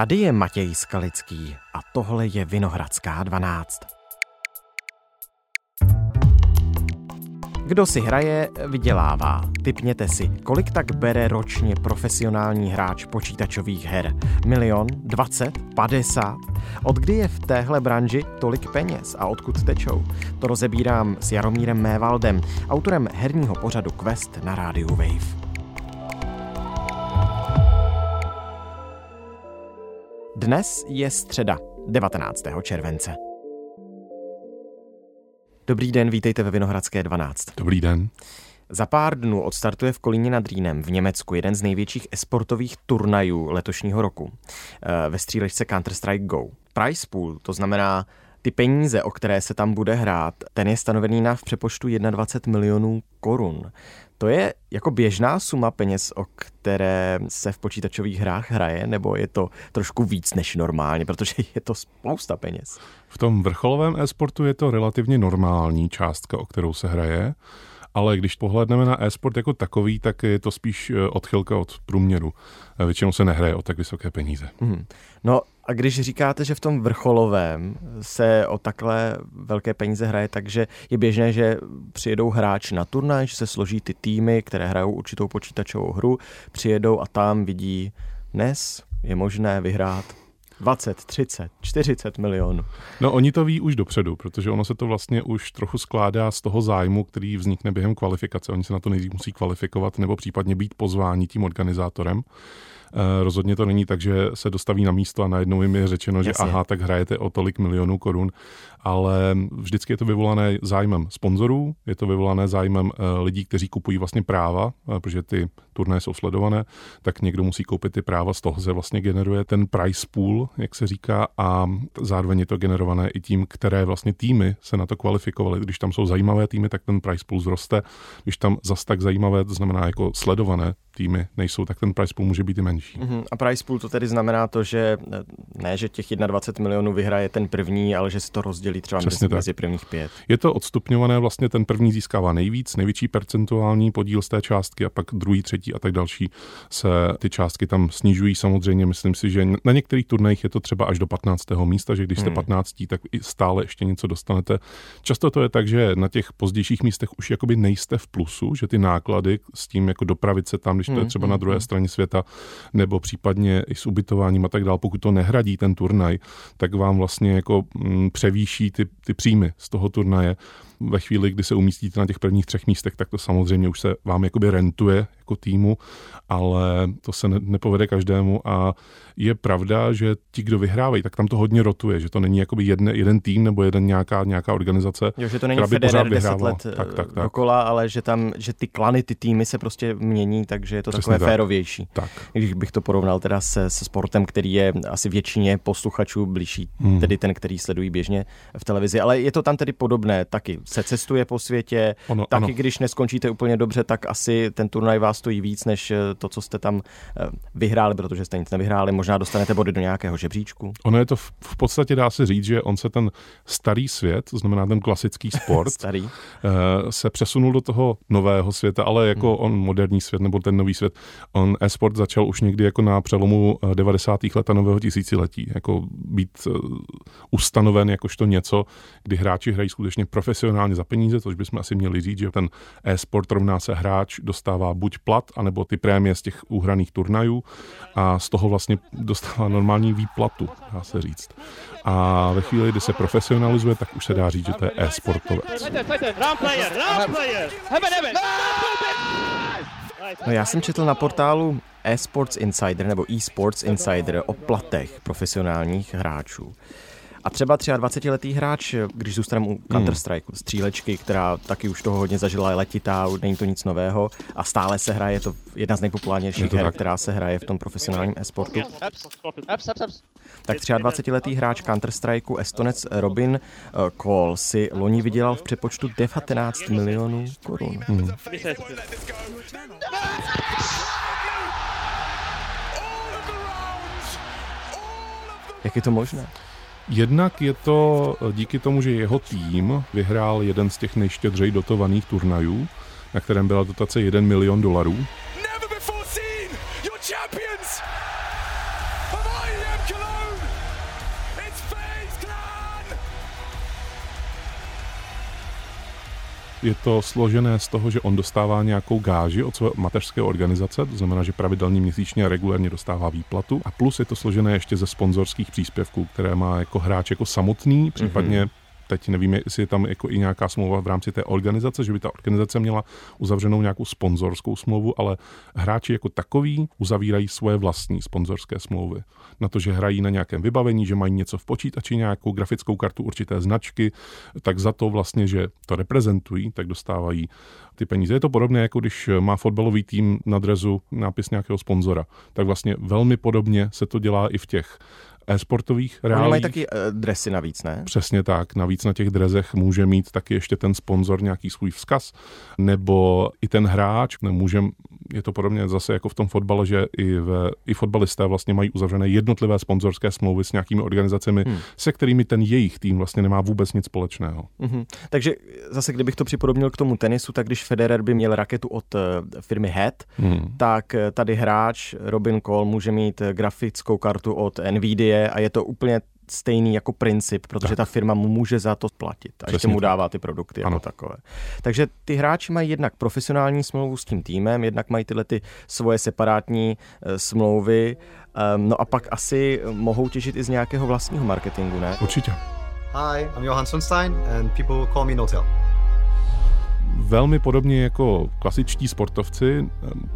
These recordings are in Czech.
Tady je Matěj Skalický a tohle je Vinohradská 12. Kdo si hraje, vydělává. Typněte si, kolik tak bere ročně profesionální hráč počítačových her? Milion? 20? 50? Od kdy je v téhle branži tolik peněz a odkud tečou? To rozebírám s Jaromírem Mévaldem, autorem herního pořadu Quest na rádiu Wave. Dnes je středa, 19. července. Dobrý den, vítejte ve Vinohradské 12. Dobrý den. Za pár dnů odstartuje v Kolíně nad Rýnem v Německu jeden z největších esportových turnajů letošního roku eh, ve střílečce Counter-Strike Go. Price pool, to znamená ty peníze, o které se tam bude hrát, ten je stanovený na v přepočtu 21 milionů korun. To je jako běžná suma peněz, o které se v počítačových hrách hraje, nebo je to trošku víc než normálně, protože je to spousta peněz? V tom vrcholovém e-sportu je to relativně normální částka, o kterou se hraje ale když pohledneme na e-sport jako takový, tak je to spíš eh, odchylka od průměru. Eh, většinou se nehraje o tak vysoké peníze. Hmm. No a když říkáte, že v tom vrcholovém se o takhle velké peníze hraje, takže je běžné, že přijedou hráči na turnaj, že se složí ty týmy, které hrajou určitou počítačovou hru, přijedou a tam vidí dnes je možné vyhrát 20, 30, 40 milionů. No oni to ví už dopředu, protože ono se to vlastně už trochu skládá z toho zájmu, který vznikne během kvalifikace. Oni se na to nejdřív musí kvalifikovat nebo případně být pozváni tím organizátorem. Eh, rozhodně to není tak, že se dostaví na místo a najednou jim je řečeno, Jasně. že aha, tak hrajete o tolik milionů korun, ale vždycky je to vyvolané zájmem sponzorů, je to vyvolané zájmem eh, lidí, kteří kupují vlastně práva, eh, protože ty turné jsou sledované, tak někdo musí koupit ty práva, z toho se vlastně generuje ten price pool, jak se říká, a zároveň je to generované i tím, které vlastně týmy se na to kvalifikovaly. Když tam jsou zajímavé týmy, tak ten price pool zroste. Když tam zas tak zajímavé, to znamená jako sledované týmy nejsou, tak ten price pool může být i menší. Uh-huh. A price pool to tedy znamená to, že ne, že těch 21 milionů vyhraje ten první, ale že se to rozdělí třeba Přesně mezi, mezi prvních pět. Je to odstupňované, vlastně ten první získává nejvíc, největší percentuální podíl z té částky a pak druhý, třetí a tak další se ty částky tam snižují. Samozřejmě myslím si, že na některých turnajích je to třeba až do 15. místa, že když jste hmm. 15, tak i stále ještě něco dostanete. Často to je tak, že na těch pozdějších místech už jakoby nejste v plusu, že ty náklady s tím jako dopravit se tam, když to je hmm, třeba na hmm, druhé straně světa, nebo případně i s ubytováním a tak dále, pokud to nehradí ten turnaj, tak vám vlastně jako mm, převýší ty, ty příjmy z toho turnaje ve chvíli, kdy se umístíte na těch prvních třech místech, tak to samozřejmě už se vám jakoby rentuje jako týmu, ale to se ne, nepovede každému a je pravda, že ti, kdo vyhrávají, tak tam to hodně rotuje, že to není jakoby jedne, jeden tým nebo jeden nějaká, nějaká organizace, jo, že to není Federer 10 let tak, tak, tak. dokola, ale že tam, že ty klany, ty týmy se prostě mění, takže je to Přesně takové tak. férovější. Tak. Když bych to porovnal teda se, se sportem, který je asi většině posluchačů blížší, hmm. tedy ten, který sledují běžně v televizi, ale je to tam tedy podobné taky. Se cestuje po světě, ono, taky ano. když neskončíte úplně dobře, tak asi ten turnaj vás stojí víc, než eh, to, co jste tam eh, vyhráli, protože jste nic nevyhráli. Možná dostanete body do nějakého žebříčku. Ono je to v, v podstatě, dá se říct, že on se ten starý svět, to znamená ten klasický sport, starý. Eh, se přesunul do toho nového světa, ale jako hmm. on moderní svět nebo ten nový svět, on e-sport začal už někdy jako na přelomu 90. let a nového tisíciletí, jako být ustanoven jakožto něco, kdy hráči hrají skutečně profesionálně za peníze, což bychom asi měli říct, že ten e-sport rovná se hráč dostává buď plat, anebo ty prémie z těch úhraných turnajů a z toho vlastně dostává normální výplatu, dá se říct. A ve chvíli, kdy se profesionalizuje, tak už se dá říct, že to je e-sportovec. No já jsem četl na portálu eSports Insider nebo eSports Insider o platech profesionálních hráčů. A třeba 23-letý hráč, když zůstaneme u Counter-Strike, hmm. střílečky, která taky už toho hodně zažila, je letitá, není to nic nového a stále se hraje, je to jedna z nejpopulárnějších her, tak. která se hraje v tom profesionálním e-sportu. Tak 23-letý hráč Counter-Strikeu Estonec Robin Cole si loni vydělal v přepočtu 19 milionů korun. Hmm. Jak je to možné? Jednak je to díky tomu, že jeho tým vyhrál jeden z těch nejštědřej dotovaných turnajů, na kterém byla dotace 1 milion dolarů. Je to složené z toho, že on dostává nějakou gáži od své mateřské organizace, to znamená, že pravidelně měsíčně a regulérně dostává výplatu. A plus je to složené ještě ze sponzorských příspěvků, které má jako hráč jako samotný, případně mm-hmm teď nevím, jestli je tam jako i nějaká smlouva v rámci té organizace, že by ta organizace měla uzavřenou nějakou sponzorskou smlouvu, ale hráči jako takový uzavírají svoje vlastní sponzorské smlouvy. Na to, že hrají na nějakém vybavení, že mají něco v počítači, nějakou grafickou kartu určité značky, tak za to vlastně, že to reprezentují, tak dostávají ty peníze. Je to podobné, jako když má fotbalový tým na drezu nápis nějakého sponzora. Tak vlastně velmi podobně se to dělá i v těch e-sportových reálích. Oni mají taky uh, dresy navíc, ne? Přesně tak. Navíc na těch drezech může mít taky ještě ten sponzor nějaký svůj vzkaz, nebo i ten hráč může je to podobně zase jako v tom fotbale, že i, v, i fotbalisté vlastně mají uzavřené jednotlivé sponzorské smlouvy s nějakými organizacemi, hmm. se kterými ten jejich tým vlastně nemá vůbec nic společného. Hmm. Takže zase, kdybych to připodobnil k tomu tenisu, tak když Federer by měl raketu od uh, firmy Head, hmm. tak eh, tady hráč Robin Cole může mít grafickou kartu od Nvidia a je to úplně stejný jako princip, protože tak. ta firma mu může za to platit a Přesně ještě mu dává ty produkty ano. jako takové. Takže ty hráči mají jednak profesionální smlouvu s tím týmem, jednak mají tyhle ty svoje separátní uh, smlouvy, um, no a pak asi mohou těžit i z nějakého vlastního marketingu, ne? Určitě. Hi, I'm Johan Sunstein and people call me Notel velmi podobně jako klasičtí sportovci,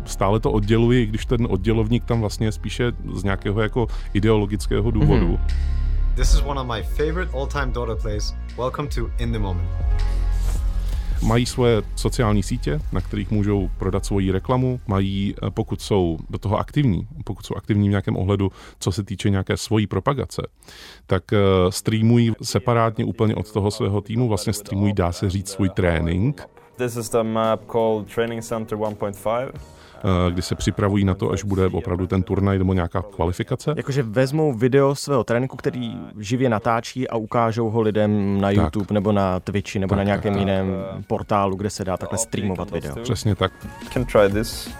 stále to odděluji, i když ten oddělovník tam vlastně je spíše z nějakého jako ideologického důvodu. Mm-hmm. This is one of my favorite all-time Dota plays. Welcome to In the Moment. Mají svoje sociální sítě, na kterých můžou prodat svoji reklamu, mají, eh, pokud jsou do toho aktivní, pokud jsou aktivní v nějakém ohledu, co se týče nějaké svojí propagace, tak uh, streamují separátně úplně od toho svého týmu, vlastně streamují, dá se říct, svůj trénink. This is the map called Training Center 1.5. Eh, kdy se připravují na to, až bude opravdu ten turnaj nebo nějaká kvalifikace. Jakože vezmou video svého tréninku, který živě natáčí a ukážou ho lidem na YouTube tak. nebo na Twitchi nebo tak, na nějakém tak, jiném tak. portálu, kde se dá takhle streamovat video. Přesně tak. Can try this.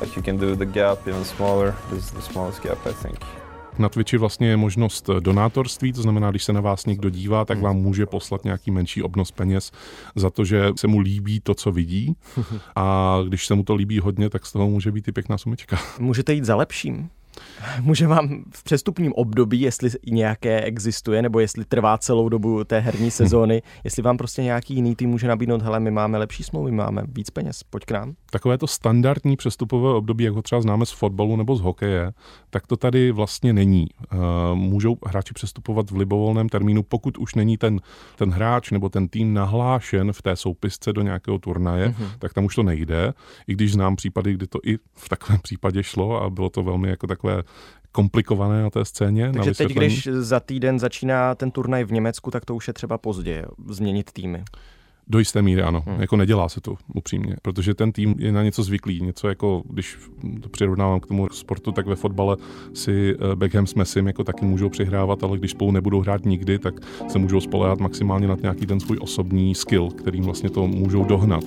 But you can do the gap even smaller. This is the smallest gap, I think. Na Twitchi vlastně je možnost donátorství, to znamená, když se na vás někdo dívá, tak vám může poslat nějaký menší obnos peněz za to, že se mu líbí to, co vidí. A když se mu to líbí hodně, tak z toho může být i pěkná sumička. Můžete jít za lepším. Může vám v přestupním období, jestli nějaké existuje, nebo jestli trvá celou dobu té herní sezóny, jestli vám prostě nějaký jiný tým může nabídnout, hele, my máme lepší smlouvy, máme víc peněz, pojď k nám. Takové to standardní přestupové období, jako třeba známe z fotbalu nebo z hokeje, tak to tady vlastně není. Eh, můžou hráči přestupovat v libovolném termínu, pokud už není ten, ten hráč nebo ten tým nahlášen v té soupisce do nějakého turnaje, mm-hmm. tak tam už to nejde. I když znám případy, kdy to i v takovém případě šlo a bylo to velmi jako tak takové komplikované na té scéně. Takže na teď, když za týden začíná ten turnaj v Německu, tak to už je třeba pozdě změnit týmy. Do jisté míry ano, hmm. jako nedělá se to upřímně, protože ten tým je na něco zvyklý, něco jako, když to přirovnávám k tomu sportu, tak ve fotbale si eh, Beckham s Messim jako taky můžou přihrávat, ale když spolu nebudou hrát nikdy, tak se můžou spolehat maximálně na nějaký ten svůj osobní skill, kterým vlastně to můžou dohnat.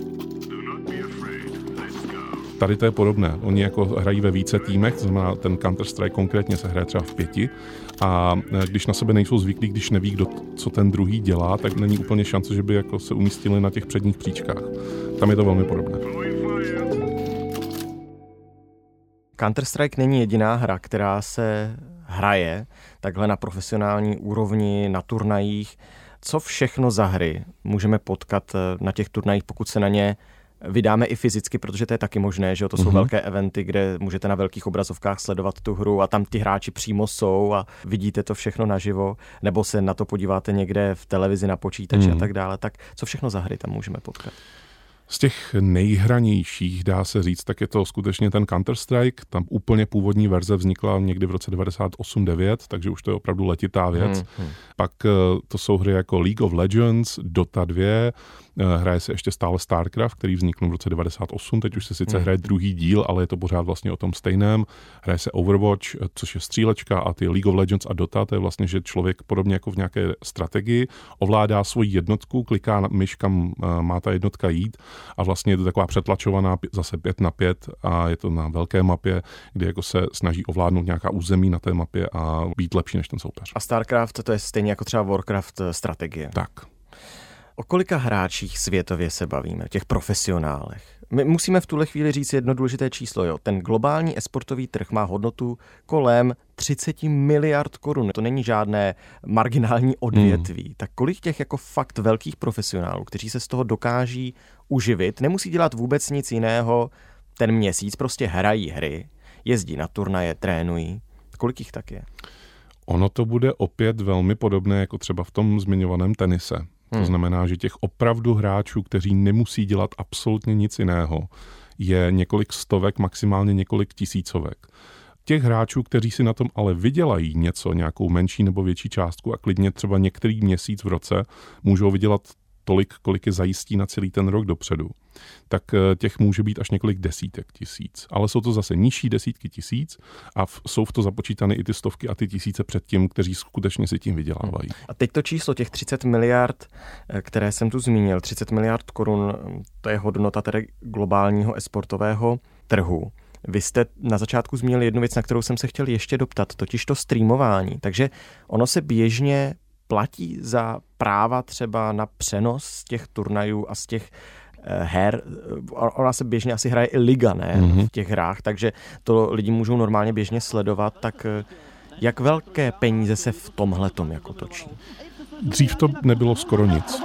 Tady to je podobné. Oni jako hrají ve více týmech, to znamená ten Counter-Strike konkrétně se hraje třeba v pěti a e, když na sebe nejsou zvyklí, když neví, kdo, co ten druhý dělá, tak není úplně šance, že by jako se umístili na těch předních příčkách. Tam je to velmi podobné. Counter-Strike není jediná hra, která se hraje takhle na profesionální úrovni, na turnajích. Co všechno za hry můžeme potkat e, na těch turnajích, pokud se na ně vydáme i fyzicky, protože to je taky možné, že to jsou mm-hmm. velké eventy, kde můžete na velkých obrazovkách sledovat tu hru a tam ty hráči přímo jsou a vidíte to všechno naživo, nebo se na to podíváte někde v televizi na počítači mm-hmm. a mhm. tak dále. Tak co všechno za hry tam můžeme potkat? Z těch nejhranějších, dá se říct, tak je to skutečně ten Counter-Strike. Tam úplně původní verze vznikla někdy v roce 98-9, takže už to je opravdu letitá věc. Hmm, hmm. Pak eh, to jsou hry jako League of Legends, Dota 2, Eh, hraje se ještě stále StarCraft, který vznikl v roce 98, teď už se sice Hmm. hraje druhý díl, ale je to pořád vlastně o tom stejném. Hraje se Overwatch, eh, což je střílečka a ty League of Legends a Dota, to je vlastně, že člověk podobně jako v nějaké strategii ovládá svoji jednotku, kliká na myš, kam eh, má ta jednotka jít a vlastně je to taková přetlačovaná zase 5 na 5 a je to na velké mapě, kde jako se snaží ovládnout nějaká území na té mapě a být lepší než ten soupeř. A StarCraft to je stejně jako třeba Warcraft eh, strategie. Tak. O kolika hráčích světově se bavíme, těch profesionálech? My musíme v tuhle chvíli říct jedno důležité číslo. Jo. Ten globální esportový trh má hodnotu kolem 30 miliard korun. To není žádné marginální odvětví. Hmm. Tak kolik těch jako fakt velkých profesionálů, kteří se z toho dokáží uživit, nemusí dělat vůbec nic jiného ten měsíc, prostě hrají hry, jezdí na turnaje, trénují. Kolik jich tak je? Ono to bude opět velmi podobné jako třeba v tom zmiňovaném tenise. To Hmm. znamená, že těch opravdu hráčů, kteří nemusí dělat absolutně nic jiného, je několik stovek, maximálně několik tisícovek. Těch hráčů, kteří si na tom ale vydělají něco, nějakou menší nebo větší částku a klidně třeba některý měsíc v roce můžou vydělat tolik, kolik je zajistí na celý ten rok dopředu, tak eh, těch může být až několik desítek tisíc. Ale jsou to zase nižší desítky tisíc a v, jsou v to započítány i ty stovky a ty tisíce před tím, kteří skutečně si tím vydělávají. A teď to číslo těch 30 miliard, eh, které jsem tu zmínil, 30 miliard korun, to je hodnota tedy globálního esportového trhu. Vy jste na začátku zmínili jednu věc, na kterou jsem se chtěl ještě doptat, totiž to streamování. Takže ono se běžně platí za práva třeba na přenos z těch turnajů a z těch her. Eh, Ona se běžně asi hraje i liga, ne? Mhm. V těch hrách, takže to lidi můžou normálně běžně sledovat, tak eh, jak velké peníze se v tomhle tom jako točí? Dřív to nebylo skoro nic.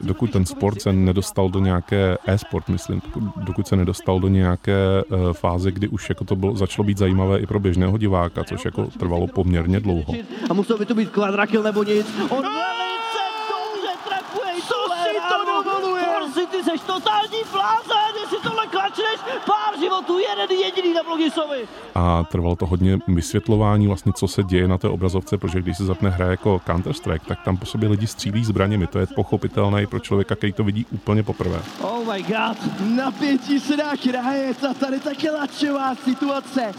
Dokud ten sport se nedostal do nějaké e-sport, myslím, dokud se nedostal do nějaké uh, fáze, kdy už jako to bylo, začalo být zajímavé i pro běžného diváka, což jako trvalo poměrně dlouho. A musel by to být kvadrakil nebo nic. On velice dobře trefuje. Co si to Forci, ty seš totální blázen, jestli tohle klačneš, pár životů, jeden jediný na Blogisovi. A trvalo to hodně vysvětlování, vlastně, co se děje na té obrazovce, protože když se zapne hra jako Counter-Strike, tak tam po sobě lidi střílí zbraněmi. To je pochopitelné i pro člověka, který to vidí úplně poprvé. Oh my god. Napětí se dá chrájet a tady také lačová situace.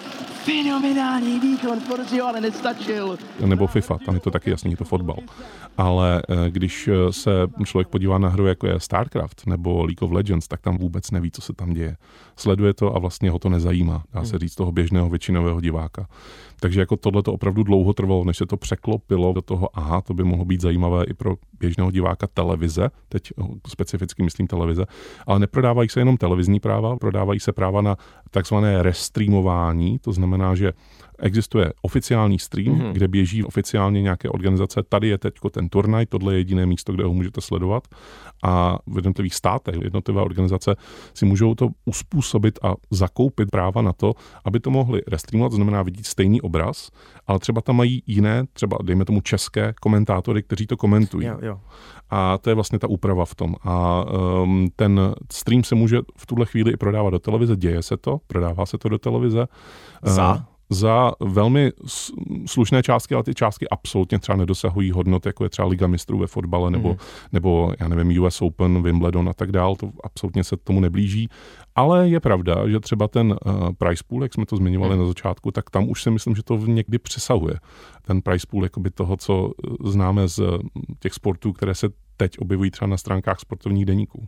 Fenomenální výkon Forzio, ale nestačil. nebo FIFA, tam je to taky jasný, je to fotbal. Ale eh, když eh, se člověk podívá na hru, jako je StarCraft nebo League of Legends, tak tam vůbec neví, co se tam děje. Sleduje to a vlastně ho to nezajímá, dá se říct, toho běžného většinového diváka. Takže jako tohle to opravdu dlouho trvalo, než se to překlopilo do toho, aha, to by mohlo být zajímavé i pro běžného diváka televize, teď eh, specificky myslím televize, ale neprodávají se jenom televizní práva, prodávají se práva na takzvané restreamování, to znamená, že existuje oficiální stream, Mhm. mm-hmm. kde běží oficiálně nějaké organizace, tady je teď ten turnaj, tohle je jediné místo, kde ho můžete sledovat a v jednotlivých státech jednotlivé organizace si můžou to uspůsobit a zakoupit práva na to, aby to mohli restreamovat, znamená vidět stejný obraz, ale třeba tam mají jiné, třeba dejme tomu české komentátory, kteří to komentují. Jo, jo. A to je vlastně ta úprava v tom. A um, ten stream se může v tuhle chvíli i prodávat do televize, děje se to, prodává se to do televize. Za? Za velmi slušné částky, ale ty částky absolutně třeba nedosahují hodnot, jako je třeba Liga mistrů ve fotbale, nebo, Mhm. nebo já nevím, US Open, Wimbledon a tak dál, to absolutně se tomu neblíží. Ale je pravda, že třeba ten uh, price pool, jak jsme to zmiňovali Mhm. na začátku, tak tam už si myslím, že to někdy přesahuje. Ten price pool jakoby toho, co eh, známe z eh, těch sportů, které se teď objevují třeba na stránkách sportovních deníků.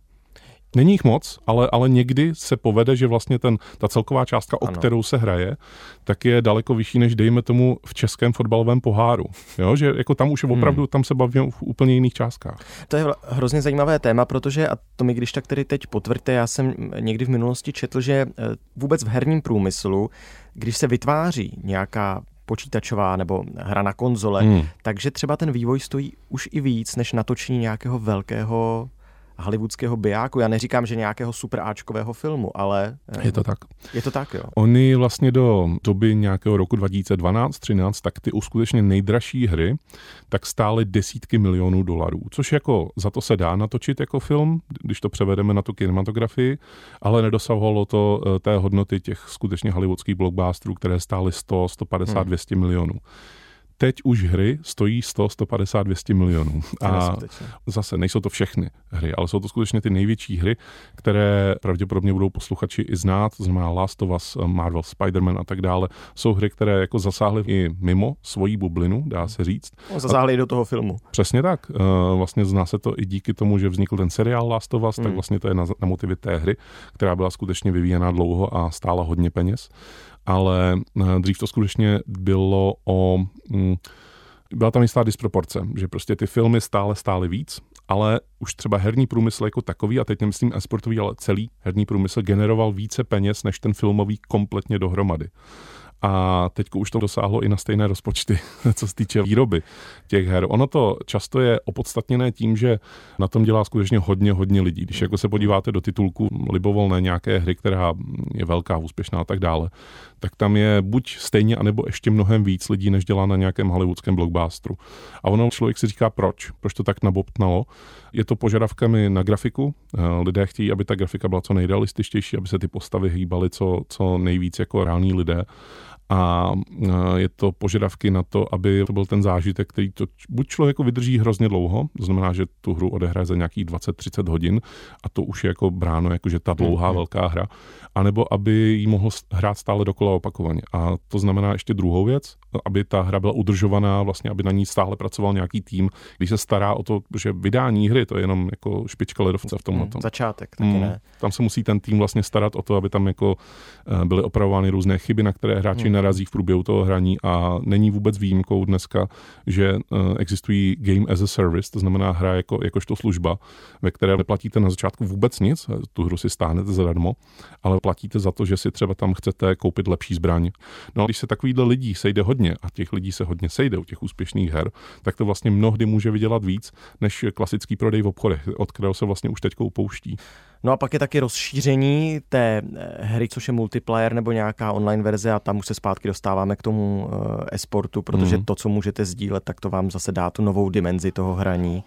Není jich moc, ale, ale někdy se povede, že vlastně ten, ta celková částka, o Ano. kterou se hraje, tak je daleko vyšší, než dejme tomu v českém fotbalovém poháru. Jo, že jako tam už je opravdu, tam se bavíme v úplně jiných částkách. To je hrozně zajímavé téma, protože, a to mi když tak tedy teď potvrďte, já jsem někdy v minulosti četl, že eh, vůbec v herním průmyslu, když se vytváří nějaká počítačová nebo hra na konzole, Hmm. takže třeba ten vývoj stojí už i víc, než natočení nějakého velkého hollywoodského bijáku. Já neříkám, že nějakého super Ačkového filmu, ale eh, Je to tak. je to tak, jo. Oni vlastně do doby nějakého roku 2012-13, tak ty skutečně nejdražší hry, tak stály desítky milionů dolarů, což jako za to se dá natočit jako film, když to převedeme na tu kinematografii, ale nedosahovalo to eh, té hodnoty těch skutečně hollywoodských blockbusterů, které stály 100, 150, Hmm. 200 milionů. Teď už hry stojí 100, 150, 200 milionů. A zase nejsou to všechny hry, ale jsou to skutečně ty největší hry, které pravděpodobně budou posluchači i znát, to znamená Last of Us, Marvel, Spider-Man a tak dále. Jsou hry, které jako zasáhly i mimo svoji bublinu, dá se říct. No, Zasáhli i do toho filmu. Přesně tak. Eh, Vlastně zná se to i díky tomu, že vznikl ten seriál Last of Us, tak vlastně to je na, na motivy té hry, která byla skutečně vyvíjena dlouho a stála hodně peněz. Ale eh, dřív to skutečně bylo o... mm, Byla tam jistá disproporce, že prostě ty filmy stále stály víc, ale už třeba herní průmysl jako takový, a teď nemyslím esportový, ale celý herní průmysl generoval více peněz než ten filmový kompletně dohromady. A teď už to dosáhlo i na stejné rozpočty, co se týče výroby těch her. Ono to často je opodstatněné tím, že na tom dělá skutečně hodně, hodně lidí. Když jako se podíváte do titulku libovolné nějaké hry, která je velká, úspěšná a tak dále, tak tam je buď stejně, anebo ještě mnohem víc lidí, než dělá na nějakém hollywoodském blockbusteru. A ono člověk si říká, proč? Proč to tak nabobtnalo? Je to požadavkami na grafiku. Eh, Lidé chtějí, aby ta grafika byla co nejrealističtější, aby se ty postavy hýbaly co, co nejvíc jako reální lidé a eh, je to požadavky na to, aby to byl ten zážitek, který to buď člověku vydrží hrozně dlouho, to znamená, že tu hru odehraje za nějakých 20-30 hodin a to už je jako bráno, jako že ta dlouhá velká hra, anebo aby ji mohl hrát stále dokola opakovaně. A to znamená ještě druhou věc, aby ta hra byla udržovaná, vlastně aby na ní stále pracoval nějaký tým, když se stará o to, že vydání hry, to je jenom jako špička ledovce v tomhle. tom. Začátek, taky Mm, ne. Tam se musí ten tým vlastně starat o to, aby tam jako eh, byly opravovány různé chyby, na které hráči Hmm. Narazí v průběhu toho hraní a není vůbec výjimkou dneska, že eh, existují game as a service, to znamená hra jako, jakožto služba, ve které neplatíte na začátku vůbec nic, eh, tu hru si stáhnete zadarmo, ale platíte za to, že si třeba tam chcete koupit lepší zbraň. No a když se takovýhle lidí sejde hodně a těch lidí se hodně sejde u těch úspěšných her, tak to vlastně mnohdy může vydělat víc než klasický prodej v obchodech, od kterého se vlastně už teď upouští. No a pak je taky rozšíření té eh, hry, což je multiplayer nebo nějaká online verze a tam už se zpátky dostáváme k tomu eh, esportu, protože mm. to, co můžete sdílet, tak to vám zase dá tu novou dimenzi toho hraní.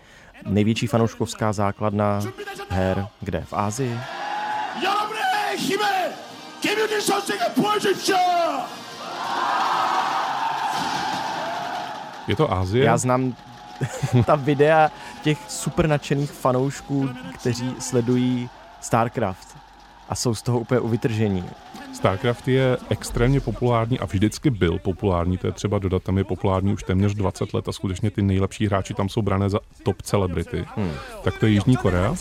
Největší fanouškovská základna her kde? V Ázii? Je to Ázie? Já znám ta videa těch super nadšených fanoušků, kteří sledují StarCraft a jsou z toho úplně uvytržení. StarCraft je extrémně populární a vždycky byl populární, to je třeba dodat, tam je populární už téměř 20 let a skutečně ty nejlepší hráči tam jsou brané za top celebrity. Hmm. Tak to je Jižní Korea.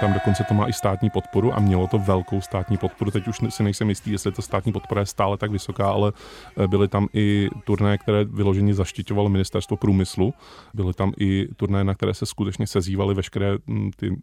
Tam dokonce to má i státní podporu a mělo to velkou státní podporu. Teď už si nejsem jistý, jestli ta státní podpora je stále tak vysoká, ale eh, byly tam i turnaje, které vyloženě zaštiťovalo ministerstvo průmyslu. Byly tam i turnaje, na které se skutečně sezývaly veškeré mm, ty mm,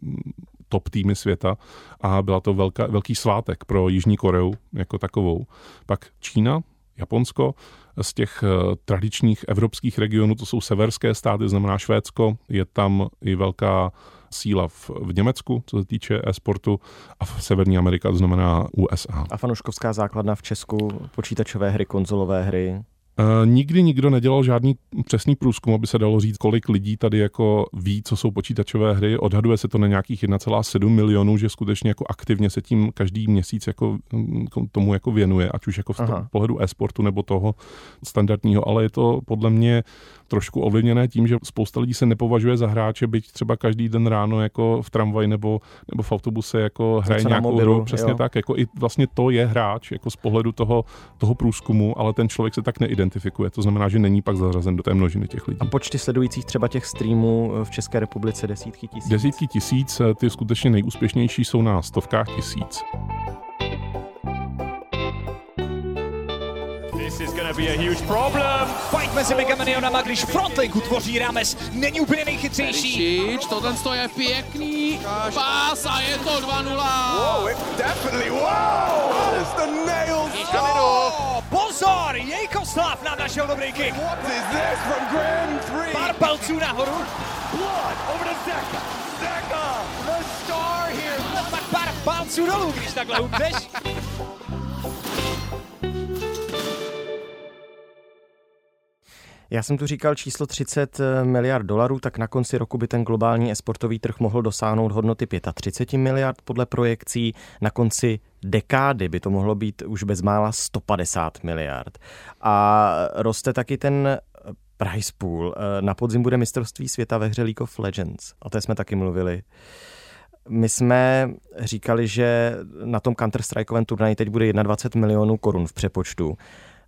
top týmy světa a byla to velká, velký svátek pro Jižní Koreu jako takovou. Pak Čína, Japonsko, z těch eh, tradičních evropských regionů, to jsou severské státy, znamená Švédsko, je tam i velká síla v, v Německu, co se týče e-sportu, a v Severní Amerika, to znamená USA. A fanouškovská základna v Česku, počítačové hry, konzolové hry. Uh, nikdy nikdo nedělal žádný přesný průzkum, aby se dalo říct, kolik lidí tady jako ví, co jsou počítačové hry. Odhaduje se to na nějakých 1,7 milionů, že skutečně jako aktivně se tím každý měsíc jako mm, tomu jako věnuje, ať už jako v pohledu e-sportu nebo toho standardního, ale je to podle mě trošku ovlivněné tím, že spousta lidí se nepovažuje za hráče, byť třeba každý den ráno jako v tramvaji nebo, nebo v autobuse jako hraje Něco nějakou hru. Přesně jo. tak, jako i vlastně to je hráč jako z pohledu toho, toho průzkumu, ale ten člověk se tak neidentifikuje. To znamená, že není pak zařazen do té množiny těch lidí. A počty sledujících třeba těch streamů v České republice desítky tisíc. Desítky tisíc, eh, ty skutečně nejúspěšnější jsou na stovkách tisíc. This is gonna be a huge problem. Fight mezi Megamanionama, když frontlinku tvoří Rames, není úplně nejchytřejší. Šič, tohle je pěkný pás a je to 2-0. Definitely. Wow. It's the nails. Oh, pozor, Jejkoslav nám našel dobrý kick. What is this from Grand 3? Pár palců nahoru, Blood over to Zeka. Zeka, the star here. pak pár palců dolů, když takhle hupneš. Já jsem tu říkal číslo 30 miliard dolarů, tak na konci roku by ten globální esportový trh mohl dosáhnout hodnoty 35 miliard podle projekcí. Na konci dekády by to mohlo být už bezmála 150 miliard. A roste taky ten price pool. Na podzim bude mistrovství světa ve hře League of Legends. O té jsme taky mluvili. My jsme říkali, že na tom Counter-Strikeovém turnaji teď bude 21 milionů korun v přepočtu.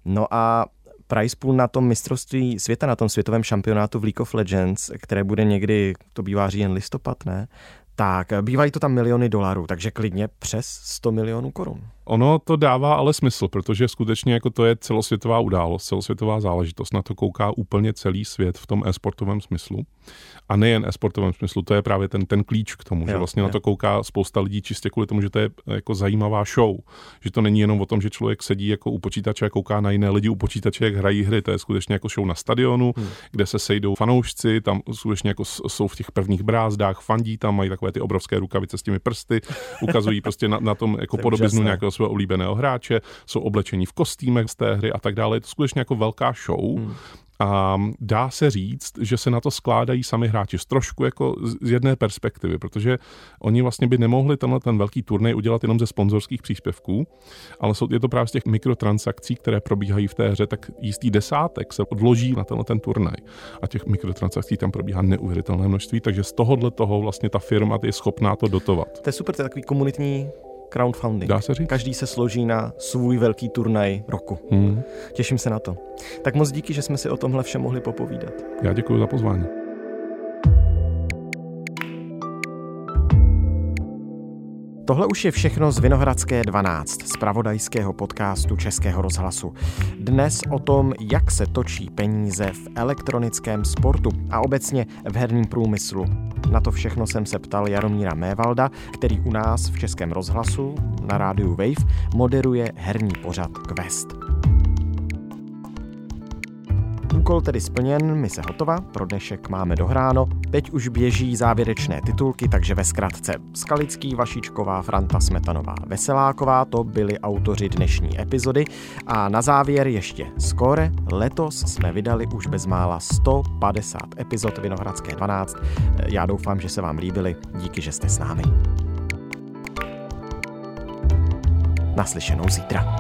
No a price pool na tom mistrovství světa, na tom světovém šampionátu v League of Legends, které bude někdy, to bývá říjen listopad, ne? Tak, bývají to tam miliony dolarů, takže klidně přes 100 milionů korun. Ono to dává ale smysl, protože skutečně jako to je celosvětová událost, celosvětová záležitost. Na to kouká úplně celý svět v tom e-sportovém smyslu. A nejen e-sportovém smyslu, to je právě ten, ten klíč k tomu, jo, že vlastně jo. na to kouká spousta lidí čistě kvůli tomu, že to je jako zajímavá show. Že to není jenom o tom, že člověk sedí jako u počítače a kouká na jiné lidi u počítače, jak hrají hry. To je skutečně jako show na stadionu, hmm. kde se sejdou fanoušci, tam skutečně jako jsou v těch prvních brázdách, fandí tam, mají takové ty obrovské rukavice s těmi prsty, ukazují prostě na, na tom jako podobiznu nějakého svého oblíbeného hráče, jsou oblečení v kostýmech z té hry a tak dále. Je to skutečně jako velká show. Hmm. A dá se říct, že se na to skládají sami hráči z trošku jako z jedné perspektivy, protože oni vlastně by nemohli tenhle ten velký turnaj udělat jenom ze sponzorských příspěvků, ale jsou, je to právě z těch mikrotransakcí, které probíhají v té hře, tak jistý desátek se odloží na tenhle ten turnaj. A těch mikrotransakcí tam probíhá neuvěřitelné množství, takže z tohohle toho vlastně ta firma je schopná to dotovat. To je super, to je takový komunitní crowdfunding. Dá se říct? Každý se složí na svůj velký turnaj roku. Hmm. Těším se na to. Tak moc díky, že jsme si o tomhle všem mohli popovídat. Já děkuji za pozvání. Tohle už je všechno z Vinohradské 12, z pravodajského podcastu Českého rozhlasu. Dnes o tom, jak se točí peníze v elektronickém sportu a obecně v herním průmyslu. Na to všechno jsem se ptal Jaromíra Mévalda, který u nás v Českém rozhlasu na rádiu Wave moderuje herní pořad Quest. Úkol tedy splněn, my se hotova, pro dnešek máme dohráno. Teď už běží závěrečné titulky, takže ve zkratce Skalický, Vašičková, Franta Smetanová, Veseláková, to byli autoři dnešní epizody. A na závěr ještě skore. Letos jsme vydali už bezmála 150 epizod Vinohradské 12. Já doufám, že se vám líbily. Díky, že jste s námi. Naslyšenou zítra.